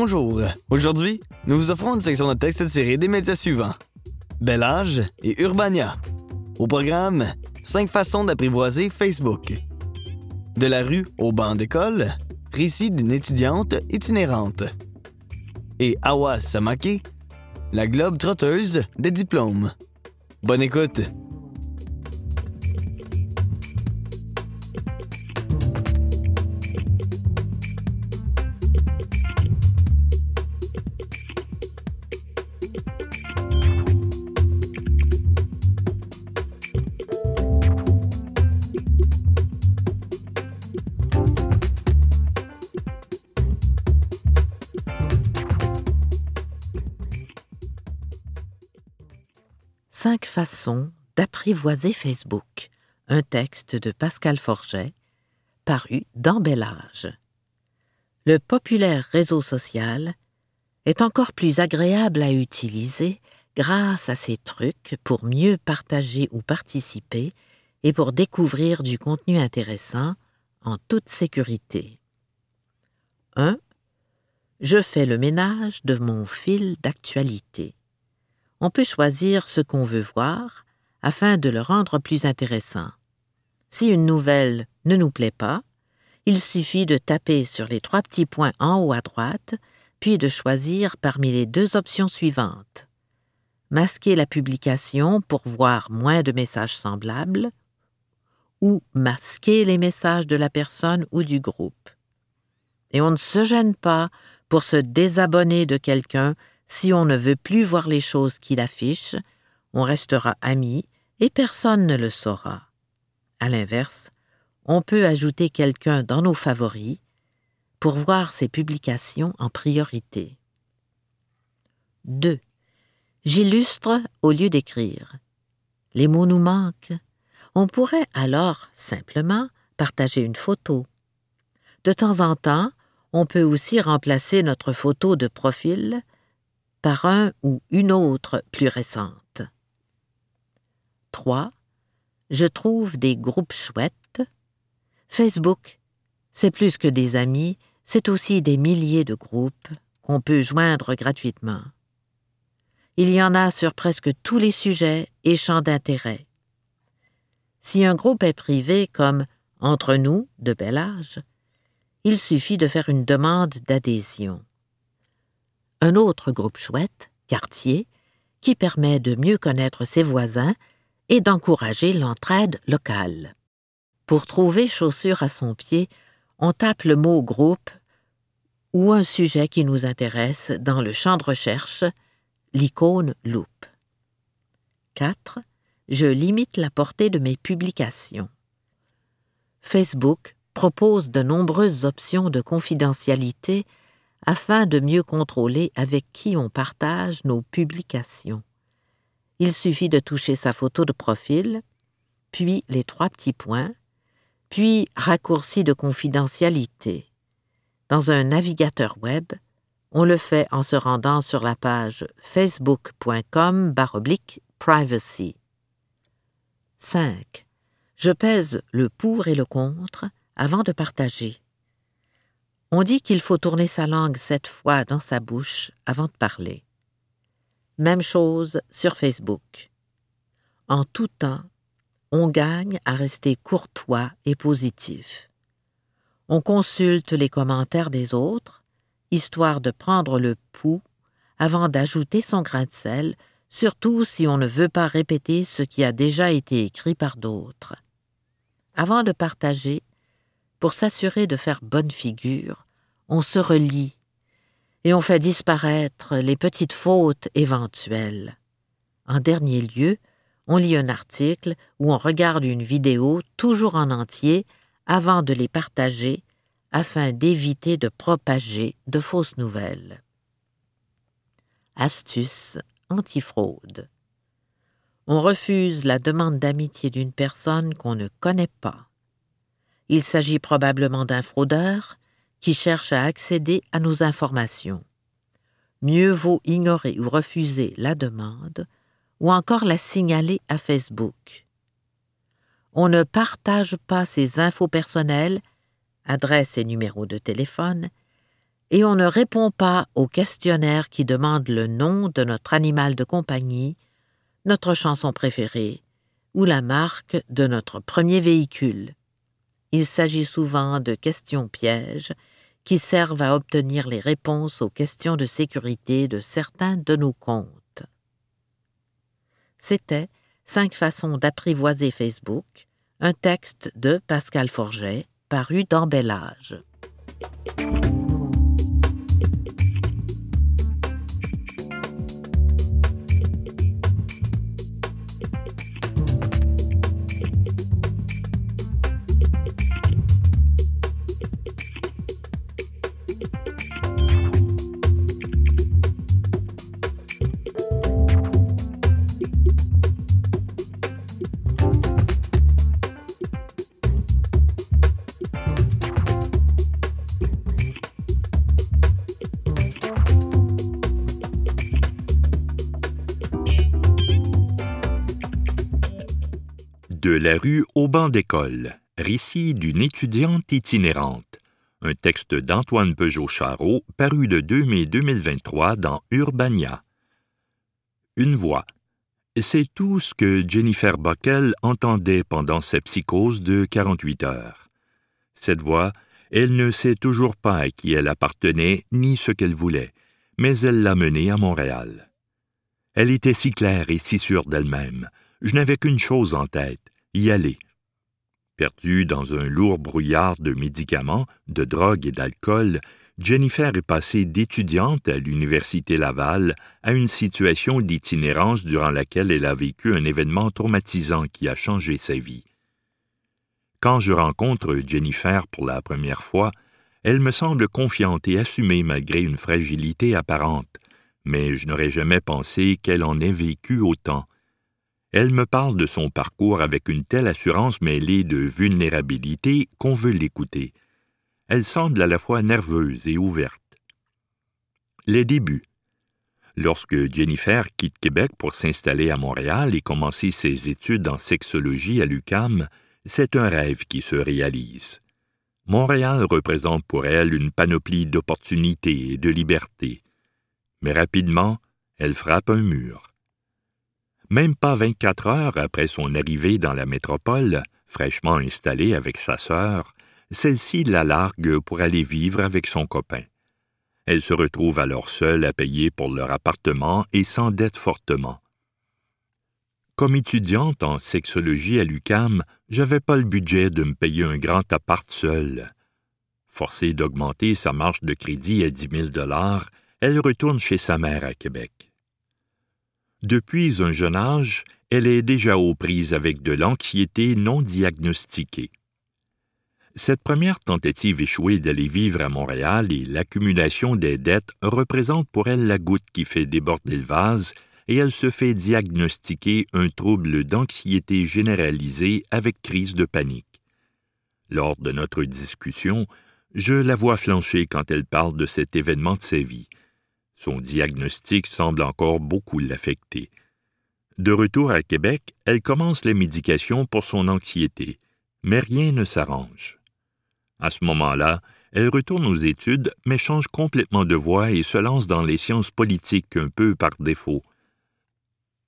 Bonjour. Aujourd'hui, nous vous offrons une section de texte tirée des médias suivants. Bel Âge et Urbania. Au programme, 5 façons d'apprivoiser Facebook. De la rue au banc d'école, récit d'une étudiante itinérante. Et Awa Samake, la globe trotteuse des diplômes. Bonne écoute! Cinq façons d'apprivoiser Facebook. Un texte de Pascal Forget, paru dans. Le populaire réseau social est encore plus agréable à utiliser grâce à ces trucs pour mieux partager ou participer et pour découvrir du contenu intéressant en toute sécurité. 1. Je fais le ménage de mon fil d'actualité on peut choisir ce qu'on veut voir afin de le rendre plus intéressant. Si une nouvelle ne nous plaît pas, il suffit de taper sur les trois petits points en haut à droite, puis de choisir parmi les deux options suivantes. Masquer la publication pour voir moins de messages semblables ou masquer les messages de la personne ou du groupe. Et on ne se gêne pas pour se désabonner de quelqu'un si on ne veut plus voir les choses qu'il affiche, on restera amis et personne ne le saura. À l'inverse, on peut ajouter quelqu'un dans nos favoris pour voir ses publications en priorité. 2. J'illustre au lieu d'écrire. Les mots nous manquent. On pourrait alors simplement partager une photo. De temps en temps, on peut aussi remplacer notre photo de profil par un ou une autre plus récente. 3. Je trouve des groupes chouettes. Facebook, c'est plus que des amis, c'est aussi des milliers de groupes qu'on peut joindre gratuitement. Il y en a sur presque tous les sujets et champs d'intérêt. Si un groupe est privé comme Entre nous, de bel âge, il suffit de faire une demande d'adhésion un autre groupe chouette, quartier, qui permet de mieux connaître ses voisins et d'encourager l'entraide locale. Pour trouver chaussures à son pied, on tape le mot groupe ou un sujet qui nous intéresse dans le champ de recherche, l'icône loupe. 4. Je limite la portée de mes publications. Facebook propose de nombreuses options de confidentialité afin de mieux contrôler avec qui on partage nos publications. Il suffit de toucher sa photo de profil, puis les trois petits points, puis raccourci de confidentialité. Dans un navigateur web, on le fait en se rendant sur la page facebook.com privacy. 5. Je pèse le pour et le contre avant de partager. On dit qu'il faut tourner sa langue sept fois dans sa bouche avant de parler. Même chose sur Facebook. En tout temps, on gagne à rester courtois et positif. On consulte les commentaires des autres, histoire de prendre le pouls avant d'ajouter son grain de sel, surtout si on ne veut pas répéter ce qui a déjà été écrit par d'autres. Avant de partager, pour s'assurer de faire bonne figure, on se relie et on fait disparaître les petites fautes éventuelles. En dernier lieu, on lit un article ou on regarde une vidéo toujours en entier avant de les partager afin d'éviter de propager de fausses nouvelles. Astuce antifraude. On refuse la demande d'amitié d'une personne qu'on ne connaît pas. Il s'agit probablement d'un fraudeur qui cherche à accéder à nos informations. Mieux vaut ignorer ou refuser la demande ou encore la signaler à Facebook. On ne partage pas ses infos personnelles, adresse et numéro de téléphone, et on ne répond pas au questionnaire qui demande le nom de notre animal de compagnie, notre chanson préférée ou la marque de notre premier véhicule. Il s'agit souvent de questions pièges qui servent à obtenir les réponses aux questions de sécurité de certains de nos comptes. C'était Cinq façons d'apprivoiser Facebook, un texte de Pascal Forget, paru dans La rue au banc d'école, récit d'une étudiante itinérante. Un texte d'Antoine Peugeot-Charot paru le 2 mai 2023 dans Urbania. Une voix. C'est tout ce que Jennifer Buckle entendait pendant sa psychose de 48 heures. Cette voix, elle ne sait toujours pas à qui elle appartenait ni ce qu'elle voulait, mais elle l'a menée à Montréal. Elle était si claire et si sûre d'elle-même. Je n'avais qu'une chose en tête, y aller. Perdue dans un lourd brouillard de médicaments, de drogue et d'alcool, Jennifer est passée d'étudiante à l'Université Laval à une situation d'itinérance durant laquelle elle a vécu un événement traumatisant qui a changé sa vie. Quand je rencontre Jennifer pour la première fois, elle me semble confiante et assumée malgré une fragilité apparente, mais je n'aurais jamais pensé qu'elle en ait vécu autant, elle me parle de son parcours avec une telle assurance mêlée de vulnérabilité qu'on veut l'écouter. Elle semble à la fois nerveuse et ouverte. Les débuts. Lorsque Jennifer quitte Québec pour s'installer à Montréal et commencer ses études en sexologie à l'UCAM, c'est un rêve qui se réalise. Montréal représente pour elle une panoplie d'opportunités et de libertés. Mais rapidement, elle frappe un mur. Même pas vingt-quatre heures après son arrivée dans la métropole, fraîchement installée avec sa sœur, celle-ci la largue pour aller vivre avec son copain. Elle se retrouve alors seule à payer pour leur appartement et s'endette fortement. Comme étudiante en sexologie à l'UCAM, j'avais pas le budget de me payer un grand appart seul. Forcée d'augmenter sa marge de crédit à dix mille dollars, elle retourne chez sa mère à Québec. Depuis un jeune âge, elle est déjà aux prises avec de l'anxiété non diagnostiquée. Cette première tentative échouée d'aller vivre à Montréal et l'accumulation des dettes représentent pour elle la goutte qui fait déborder le vase et elle se fait diagnostiquer un trouble d'anxiété généralisée avec crise de panique. Lors de notre discussion, je la vois flancher quand elle parle de cet événement de sa vie. Son diagnostic semble encore beaucoup l'affecter. De retour à Québec, elle commence les médications pour son anxiété, mais rien ne s'arrange. À ce moment-là, elle retourne aux études, mais change complètement de voie et se lance dans les sciences politiques un peu par défaut.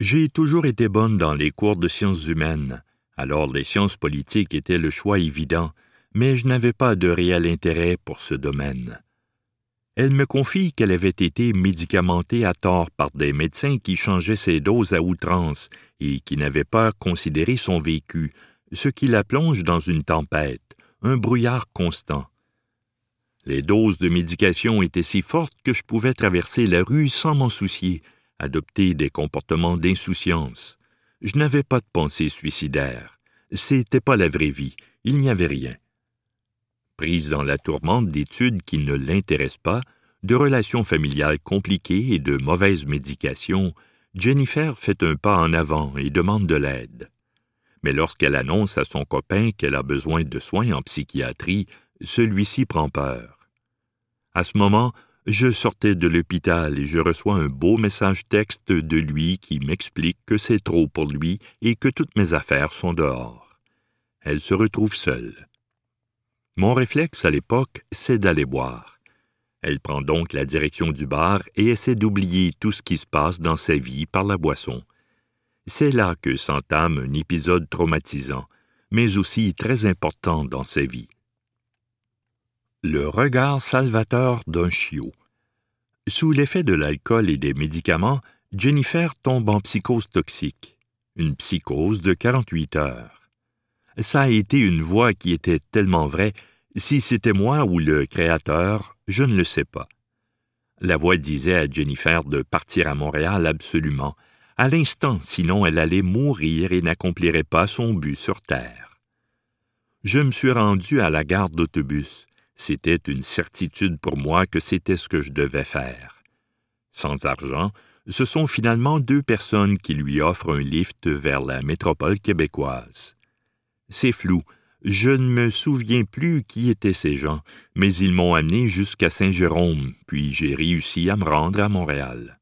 J'ai toujours été bonne dans les cours de sciences humaines, alors les sciences politiques étaient le choix évident, mais je n'avais pas de réel intérêt pour ce domaine. Elle me confie qu'elle avait été médicamentée à tort par des médecins qui changeaient ses doses à outrance et qui n'avaient pas considéré son vécu, ce qui la plonge dans une tempête, un brouillard constant. Les doses de médication étaient si fortes que je pouvais traverser la rue sans m'en soucier, adopter des comportements d'insouciance. Je n'avais pas de pensée suicidaire. C'était pas la vraie vie. Il n'y avait rien. Prise dans la tourmente d'études qui ne l'intéressent pas, de relations familiales compliquées et de mauvaises médications, Jennifer fait un pas en avant et demande de l'aide. Mais lorsqu'elle annonce à son copain qu'elle a besoin de soins en psychiatrie, celui-ci prend peur. À ce moment, je sortais de l'hôpital et je reçois un beau message texte de lui qui m'explique que c'est trop pour lui et que toutes mes affaires sont dehors. Elle se retrouve seule. Mon réflexe à l'époque, c'est d'aller boire. Elle prend donc la direction du bar et essaie d'oublier tout ce qui se passe dans sa vie par la boisson. C'est là que s'entame un épisode traumatisant, mais aussi très important dans sa vie. Le regard salvateur d'un chiot. Sous l'effet de l'alcool et des médicaments, Jennifer tombe en psychose toxique, une psychose de 48 heures. Ça a été une voix qui était tellement vraie si c'était moi ou le Créateur, je ne le sais pas. La voix disait à Jennifer de partir à Montréal absolument, à l'instant, sinon elle allait mourir et n'accomplirait pas son but sur Terre. Je me suis rendu à la gare d'autobus. C'était une certitude pour moi que c'était ce que je devais faire. Sans argent, ce sont finalement deux personnes qui lui offrent un lift vers la métropole québécoise. C'est flou, je ne me souviens plus qui étaient ces gens, mais ils m'ont amené jusqu'à Saint-Jérôme, puis j'ai réussi à me rendre à Montréal.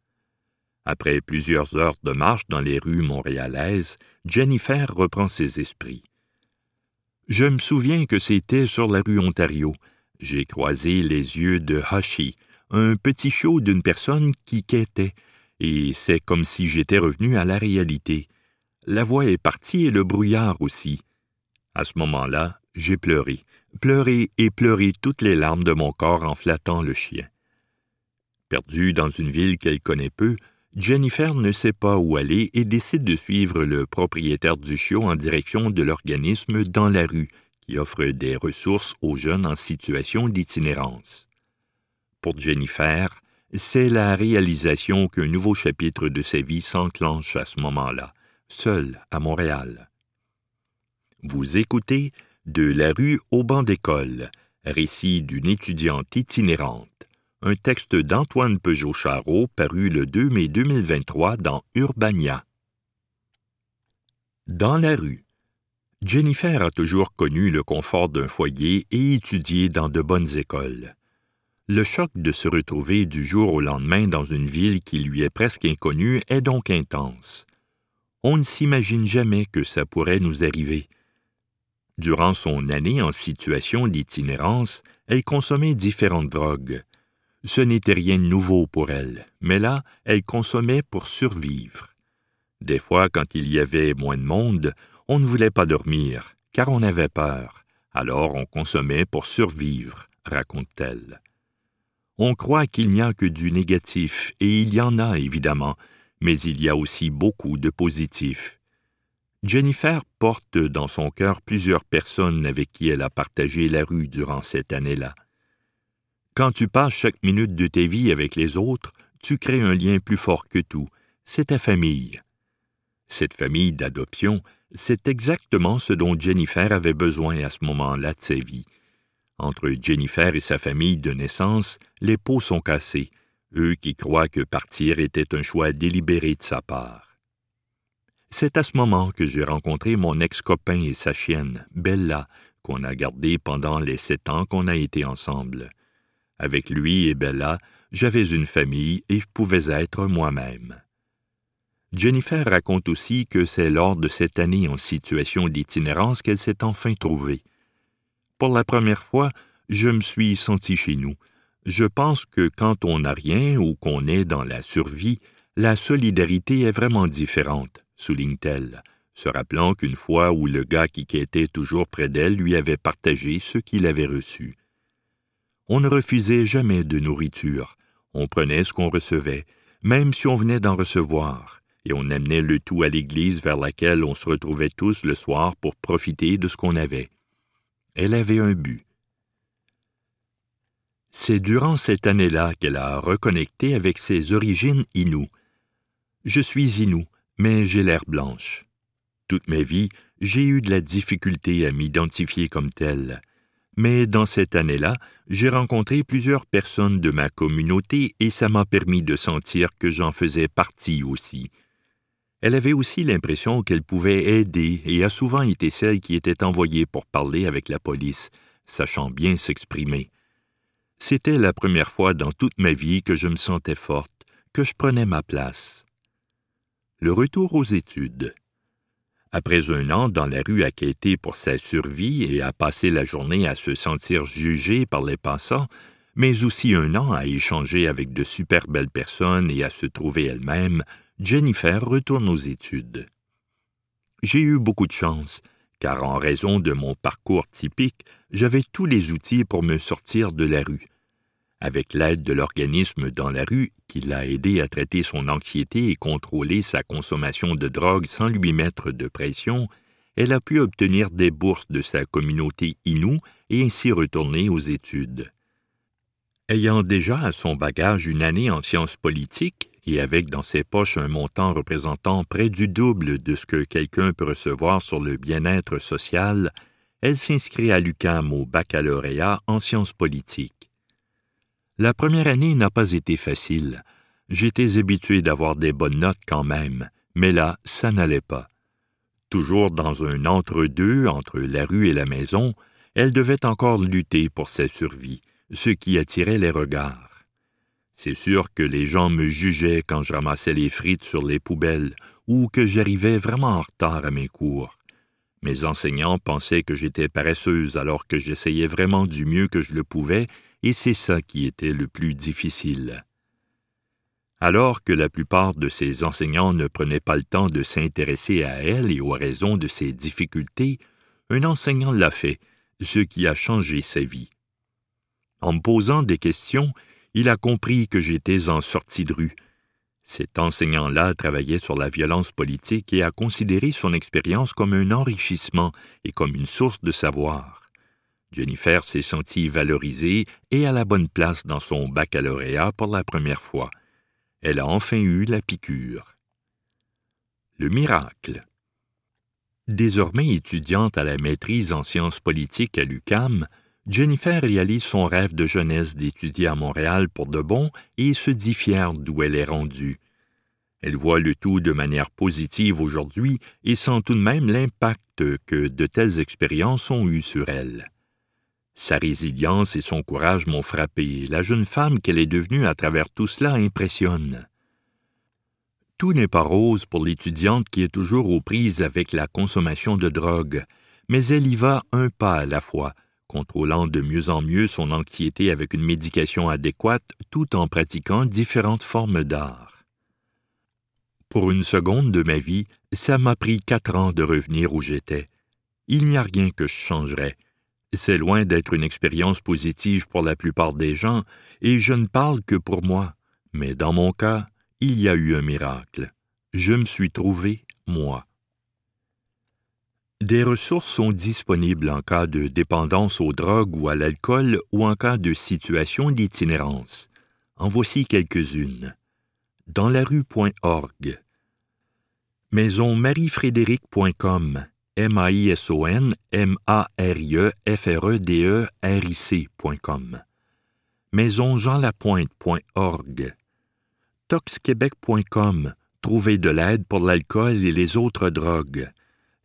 Après plusieurs heures de marche dans les rues montréalaises, Jennifer reprend ses esprits. Je me souviens que c'était sur la rue Ontario. J'ai croisé les yeux de Hushy, un petit show d'une personne qui quêtait, et c'est comme si j'étais revenu à la réalité. La voix est partie et le brouillard aussi. À ce moment-là, j'ai pleuré, pleuré et pleuré toutes les larmes de mon corps en flattant le chien. Perdue dans une ville qu'elle connaît peu, Jennifer ne sait pas où aller et décide de suivre le propriétaire du chiot en direction de l'organisme Dans la rue, qui offre des ressources aux jeunes en situation d'itinérance. Pour Jennifer, c'est la réalisation qu'un nouveau chapitre de sa vie s'enclenche à ce moment-là, seule à Montréal. Vous écoutez De la rue au banc d'école, récit d'une étudiante itinérante, un texte d'Antoine Peugeot-Charot paru le 2 mai 2023 dans Urbania. Dans la rue. Jennifer a toujours connu le confort d'un foyer et étudié dans de bonnes écoles. Le choc de se retrouver du jour au lendemain dans une ville qui lui est presque inconnue est donc intense. On ne s'imagine jamais que ça pourrait nous arriver, Durant son année en situation d'itinérance, elle consommait différentes drogues. Ce n'était rien de nouveau pour elle, mais là, elle consommait pour survivre. Des fois, quand il y avait moins de monde, on ne voulait pas dormir, car on avait peur. Alors on consommait pour survivre, raconte-t-elle. On croit qu'il n'y a que du négatif, et il y en a évidemment, mais il y a aussi beaucoup de positifs. Jennifer porte dans son cœur plusieurs personnes avec qui elle a partagé la rue durant cette année-là. Quand tu passes chaque minute de ta vie avec les autres, tu crées un lien plus fort que tout, c'est ta famille. Cette famille d'adoption, c'est exactement ce dont Jennifer avait besoin à ce moment-là de sa vie. Entre Jennifer et sa famille de naissance, les pots sont cassés, eux qui croient que partir était un choix délibéré de sa part. C'est à ce moment que j'ai rencontré mon ex-copain et sa chienne, Bella, qu'on a gardée pendant les sept ans qu'on a été ensemble. Avec lui et Bella, j'avais une famille et pouvais être moi-même. Jennifer raconte aussi que c'est lors de cette année en situation d'itinérance qu'elle s'est enfin trouvée. Pour la première fois, je me suis senti chez nous. Je pense que quand on n'a rien ou qu'on est dans la survie, la solidarité est vraiment différente souligne-t-elle, se rappelant qu'une fois où le gars qui quêtait toujours près d'elle lui avait partagé ce qu'il avait reçu. On ne refusait jamais de nourriture, on prenait ce qu'on recevait, même si on venait d'en recevoir, et on amenait le tout à l'église vers laquelle on se retrouvait tous le soir pour profiter de ce qu'on avait. Elle avait un but. C'est durant cette année-là qu'elle a reconnecté avec ses origines inoues. Je suis inou, mais j'ai l'air blanche. Toute ma vie, j'ai eu de la difficulté à m'identifier comme telle. Mais dans cette année-là, j'ai rencontré plusieurs personnes de ma communauté et ça m'a permis de sentir que j'en faisais partie aussi. Elle avait aussi l'impression qu'elle pouvait aider et a souvent été celle qui était envoyée pour parler avec la police, sachant bien s'exprimer. C'était la première fois dans toute ma vie que je me sentais forte, que je prenais ma place le retour aux études. Après un an dans la rue à quêter pour sa survie et à passer la journée à se sentir jugé par les passants, mais aussi un an à échanger avec de super belles personnes et à se trouver elle-même, Jennifer retourne aux études. J'ai eu beaucoup de chance, car en raison de mon parcours typique, j'avais tous les outils pour me sortir de la rue. Avec l'aide de l'organisme dans la rue, qui l'a aidé à traiter son anxiété et contrôler sa consommation de drogue sans lui mettre de pression, elle a pu obtenir des bourses de sa communauté Innu et ainsi retourner aux études. Ayant déjà à son bagage une année en sciences politiques et avec dans ses poches un montant représentant près du double de ce que quelqu'un peut recevoir sur le bien-être social, elle s'inscrit à l'UCAM au baccalauréat en sciences politiques. La première année n'a pas été facile. J'étais habitué d'avoir des bonnes notes quand même, mais là, ça n'allait pas. Toujours dans un entre-deux entre la rue et la maison, elle devait encore lutter pour sa survie ce qui attirait les regards. C'est sûr que les gens me jugeaient quand je ramassais les frites sur les poubelles ou que j'arrivais vraiment en retard à mes cours. Mes enseignants pensaient que j'étais paresseuse alors que j'essayais vraiment du mieux que je le pouvais, et c'est ça qui était le plus difficile. Alors que la plupart de ces enseignants ne prenaient pas le temps de s'intéresser à elle et aux raisons de ses difficultés, un enseignant l'a fait, ce qui a changé sa vie. En me posant des questions, il a compris que j'étais en sortie de rue. Cet enseignant-là travaillait sur la violence politique et a considéré son expérience comme un enrichissement et comme une source de savoir. Jennifer s'est sentie valorisée et à la bonne place dans son baccalauréat pour la première fois. Elle a enfin eu la piqûre. Le miracle. Désormais étudiante à la maîtrise en sciences politiques à l'UCAM, Jennifer réalise son rêve de jeunesse d'étudier à Montréal pour de bon et se dit fière d'où elle est rendue. Elle voit le tout de manière positive aujourd'hui et sent tout de même l'impact que de telles expériences ont eu sur elle. Sa résilience et son courage m'ont frappé. La jeune femme qu'elle est devenue à travers tout cela impressionne. Tout n'est pas rose pour l'étudiante qui est toujours aux prises avec la consommation de drogue, mais elle y va un pas à la fois, contrôlant de mieux en mieux son anxiété avec une médication adéquate tout en pratiquant différentes formes d'art. Pour une seconde de ma vie, ça m'a pris quatre ans de revenir où j'étais. Il n'y a rien que je changerais. C'est loin d'être une expérience positive pour la plupart des gens, et je ne parle que pour moi. Mais dans mon cas, il y a eu un miracle. Je me suis trouvé, moi. Des ressources sont disponibles en cas de dépendance aux drogues ou à l'alcool ou en cas de situation d'itinérance. En voici quelques-unes. Dans la rue.org. Maison mariefrédéric.com M-A-I-S-O-N M-A-R-I-E-F-R-E-D-E-R-I-C.com Maison Jean-Lapointe.org Toxquebec.com Trouver de l'aide pour l'alcool et les autres drogues.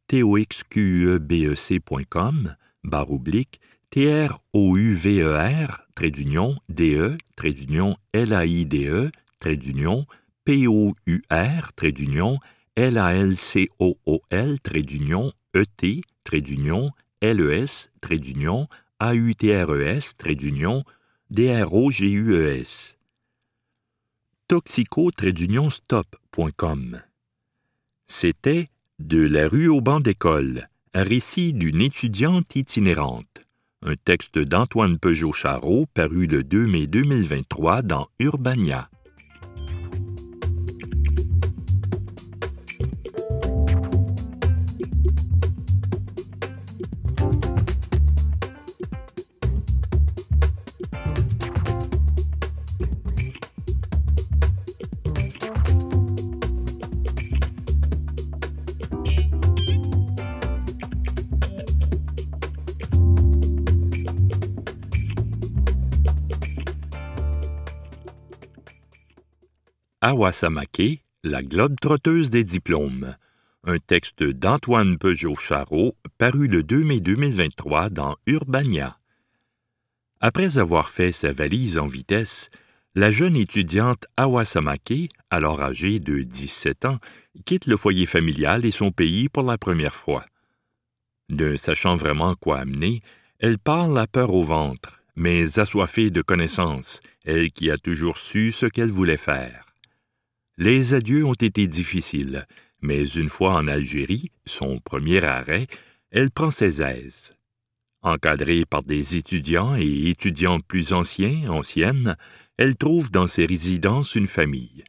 Toxquebec.com, barre oblique, T-R-O-U-V-E-R, trait d'union, D-E, trait d'union, L-A-I-D-E, trait d'union, P-O-U-R, trait d'union, L-A-L-C-O-O-L, trait d'union, E-T, trait d'union, L-E-S, trait d'union, A-U-T-R-E-S, trait d'union, D-R-O-G-U-E-S. Toxico-stop.com. C'était de la rue au banc d'école, un récit d'une étudiante itinérante. Un texte d'Antoine Peugeot-Charot paru le 2 mai 2023 dans Urbania. Awasamake, la globe trotteuse des diplômes. Un texte d'Antoine Peugeot-Charot, paru le 2 mai 2023 dans Urbania. Après avoir fait sa valise en vitesse, la jeune étudiante Awasamake, alors âgée de 17 ans, quitte le foyer familial et son pays pour la première fois. Ne sachant vraiment quoi amener, elle parle la peur au ventre. mais assoiffée de connaissances, elle qui a toujours su ce qu'elle voulait faire. Les adieux ont été difficiles, mais une fois en Algérie, son premier arrêt, elle prend ses aises. Encadrée par des étudiants et étudiantes plus anciens, anciennes, elle trouve dans ses résidences une famille.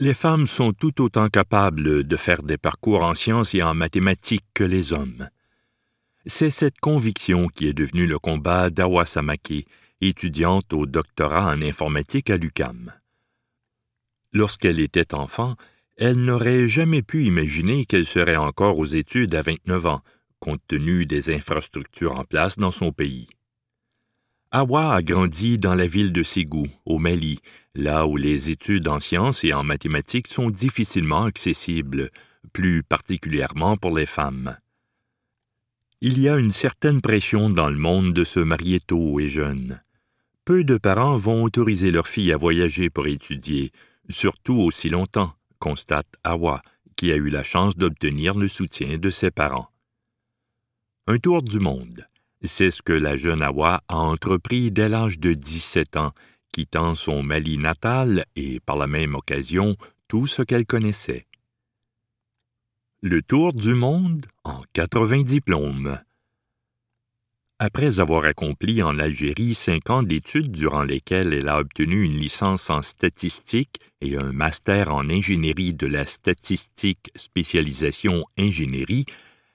Les femmes sont tout autant capables de faire des parcours en sciences et en mathématiques que les hommes. C'est cette conviction qui est devenue le combat d'Awa Samake, étudiante au doctorat en informatique à l'UCAM. Lorsqu'elle était enfant, elle n'aurait jamais pu imaginer qu'elle serait encore aux études à 29 ans, compte tenu des infrastructures en place dans son pays. Awa a grandi dans la ville de Ségou, au Mali, là où les études en sciences et en mathématiques sont difficilement accessibles, plus particulièrement pour les femmes. Il y a une certaine pression dans le monde de se marier tôt et jeune. Peu de parents vont autoriser leurs filles à voyager pour étudier, surtout aussi longtemps, constate Awa, qui a eu la chance d'obtenir le soutien de ses parents. Un tour du monde. C'est ce que la jeune Awa a entrepris dès l'âge de 17 ans, quittant son Mali natal et, par la même occasion, tout ce qu'elle connaissait. Le tour du monde en 80 diplômes. Après avoir accompli en Algérie cinq ans d'études durant lesquelles elle a obtenu une licence en statistique et un master en ingénierie de la statistique spécialisation ingénierie,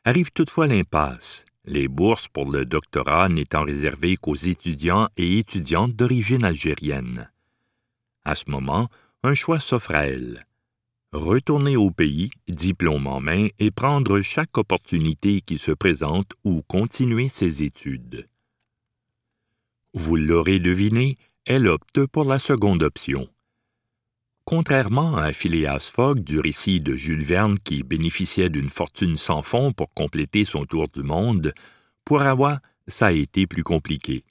arrive toutefois l'impasse les bourses pour le doctorat n'étant réservées qu'aux étudiants et étudiantes d'origine algérienne. À ce moment, un choix s'offre à elle. Retourner au pays, diplôme en main, et prendre chaque opportunité qui se présente ou continuer ses études. Vous l'aurez deviné, elle opte pour la seconde option. Contrairement à Phileas Fogg du récit de Jules Verne qui bénéficiait d'une fortune sans fond pour compléter son tour du monde, pour Awa, ça a été plus compliqué.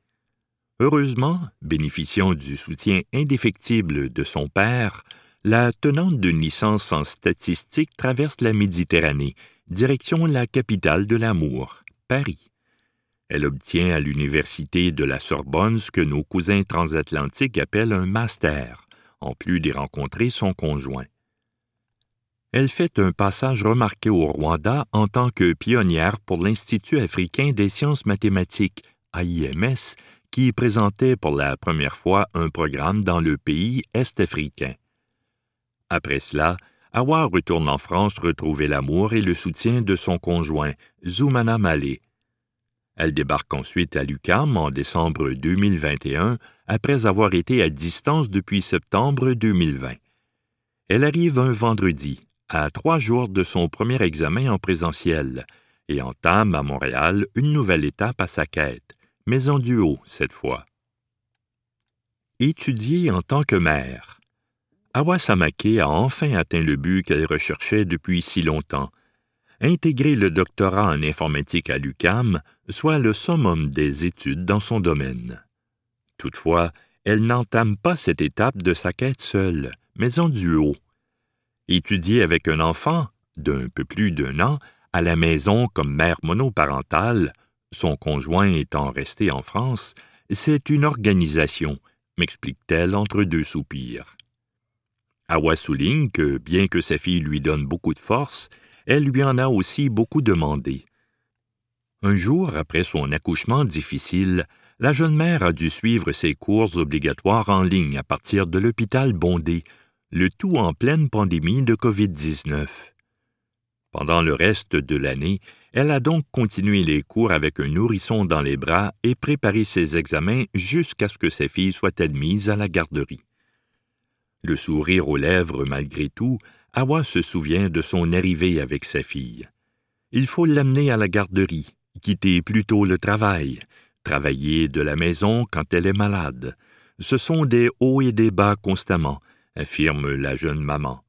Heureusement, bénéficiant du soutien indéfectible de son père, la tenante d'une licence en statistique traverse la Méditerranée, direction la capitale de l'amour, Paris. Elle obtient à l'université de la Sorbonne ce que nos cousins transatlantiques appellent un master en plus d'y rencontrer son conjoint. Elle fait un passage remarqué au Rwanda en tant que pionnière pour l'Institut africain des sciences mathématiques, AIMS, qui présentait pour la première fois un programme dans le pays est-africain. Après cela, Awa retourne en France retrouver l'amour et le soutien de son conjoint, Zoumana Malé, elle débarque ensuite à l'UCAM en décembre 2021 après avoir été à distance depuis septembre 2020. Elle arrive un vendredi, à trois jours de son premier examen en présentiel, et entame à Montréal une nouvelle étape à sa quête, mais en duo cette fois. Étudier en tant que mère. Awa Samake a enfin atteint le but qu'elle recherchait depuis si longtemps – intégrer le doctorat en informatique à l'UCAM soit le summum des études dans son domaine. Toutefois, elle n'entame pas cette étape de sa quête seule, mais en duo. Étudier avec un enfant, d'un peu plus d'un an, à la maison comme mère monoparentale, son conjoint étant resté en France, c'est une organisation, m'explique-t-elle entre deux soupirs. Awa souligne que, bien que sa fille lui donne beaucoup de force, elle lui en a aussi beaucoup demandé. Un jour, après son accouchement difficile, la jeune mère a dû suivre ses cours obligatoires en ligne à partir de l'hôpital Bondé, le tout en pleine pandémie de COVID-19. Pendant le reste de l'année, elle a donc continué les cours avec un nourrisson dans les bras et préparé ses examens jusqu'à ce que sa fille soit admise à la garderie. Le sourire aux lèvres malgré tout, Awa se souvient de son arrivée avec sa fille. Il faut l'amener à la garderie, quitter plutôt le travail, travailler de la maison quand elle est malade. Ce sont des hauts et des bas constamment, affirme la jeune maman.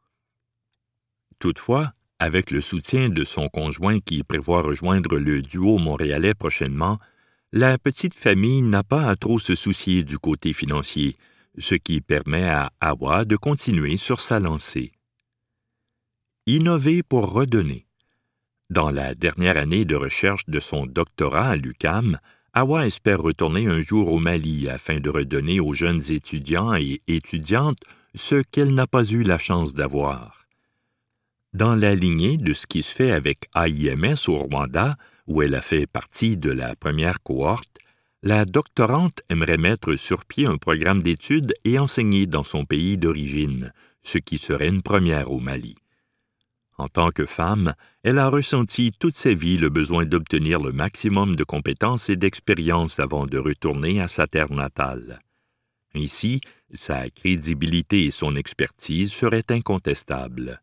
Toutefois, avec le soutien de son conjoint qui prévoit rejoindre le duo montréalais prochainement, la petite famille n'a pas à trop se soucier du côté financier, ce qui permet à Awa de continuer sur sa lancée. Innover pour redonner. Dans la dernière année de recherche de son doctorat à l'UCAM, Awa espère retourner un jour au Mali afin de redonner aux jeunes étudiants et étudiantes ce qu'elle n'a pas eu la chance d'avoir. Dans la lignée de ce qui se fait avec AIMS au Rwanda, où elle a fait partie de la première cohorte, la doctorante aimerait mettre sur pied un programme d'études et enseigner dans son pays d'origine, ce qui serait une première au Mali. En tant que femme, elle a ressenti toute sa vie le besoin d'obtenir le maximum de compétences et d'expérience avant de retourner à sa terre natale. Ainsi, sa crédibilité et son expertise seraient incontestables.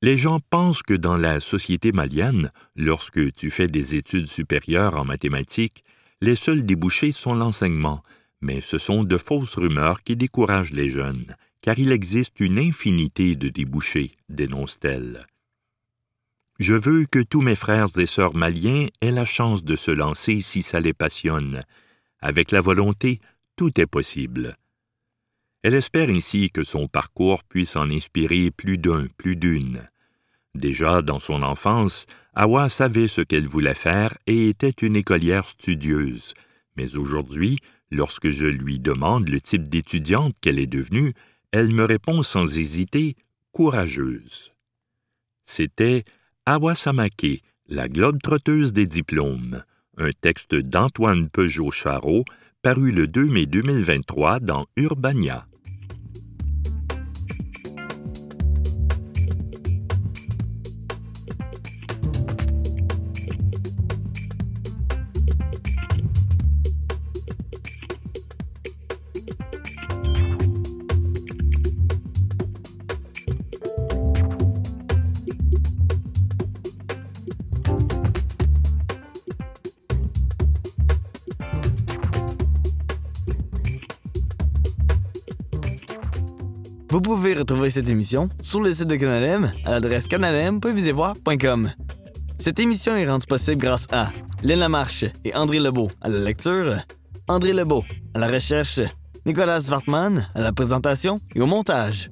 Les gens pensent que dans la société malienne, lorsque tu fais des études supérieures en mathématiques, les seuls débouchés sont l'enseignement, mais ce sont de fausses rumeurs qui découragent les jeunes, car il existe une infinité de débouchés, dénonce-t-elle. Je veux que tous mes frères et sœurs maliens aient la chance de se lancer si ça les passionne. Avec la volonté, tout est possible. Elle espère ainsi que son parcours puisse en inspirer plus d'un, plus d'une. Déjà dans son enfance, Awa savait ce qu'elle voulait faire et était une écolière studieuse. Mais aujourd'hui, lorsque je lui demande le type d'étudiante qu'elle est devenue, elle me répond sans hésiter courageuse. C'était Awa Samake, la globe trotteuse des diplômes, un texte d'Antoine Peugeot-Charot paru le 2 mai 2023 dans Urbania. Vous pouvez retrouver cette émission sur le site de Canalem à l'adresse canalem.visevoir.com. Cette émission est rendue possible grâce à Lynn Lamarche et André Lebeau à la lecture, André Lebeau à la recherche, Nicolas Wartman à la présentation et au montage.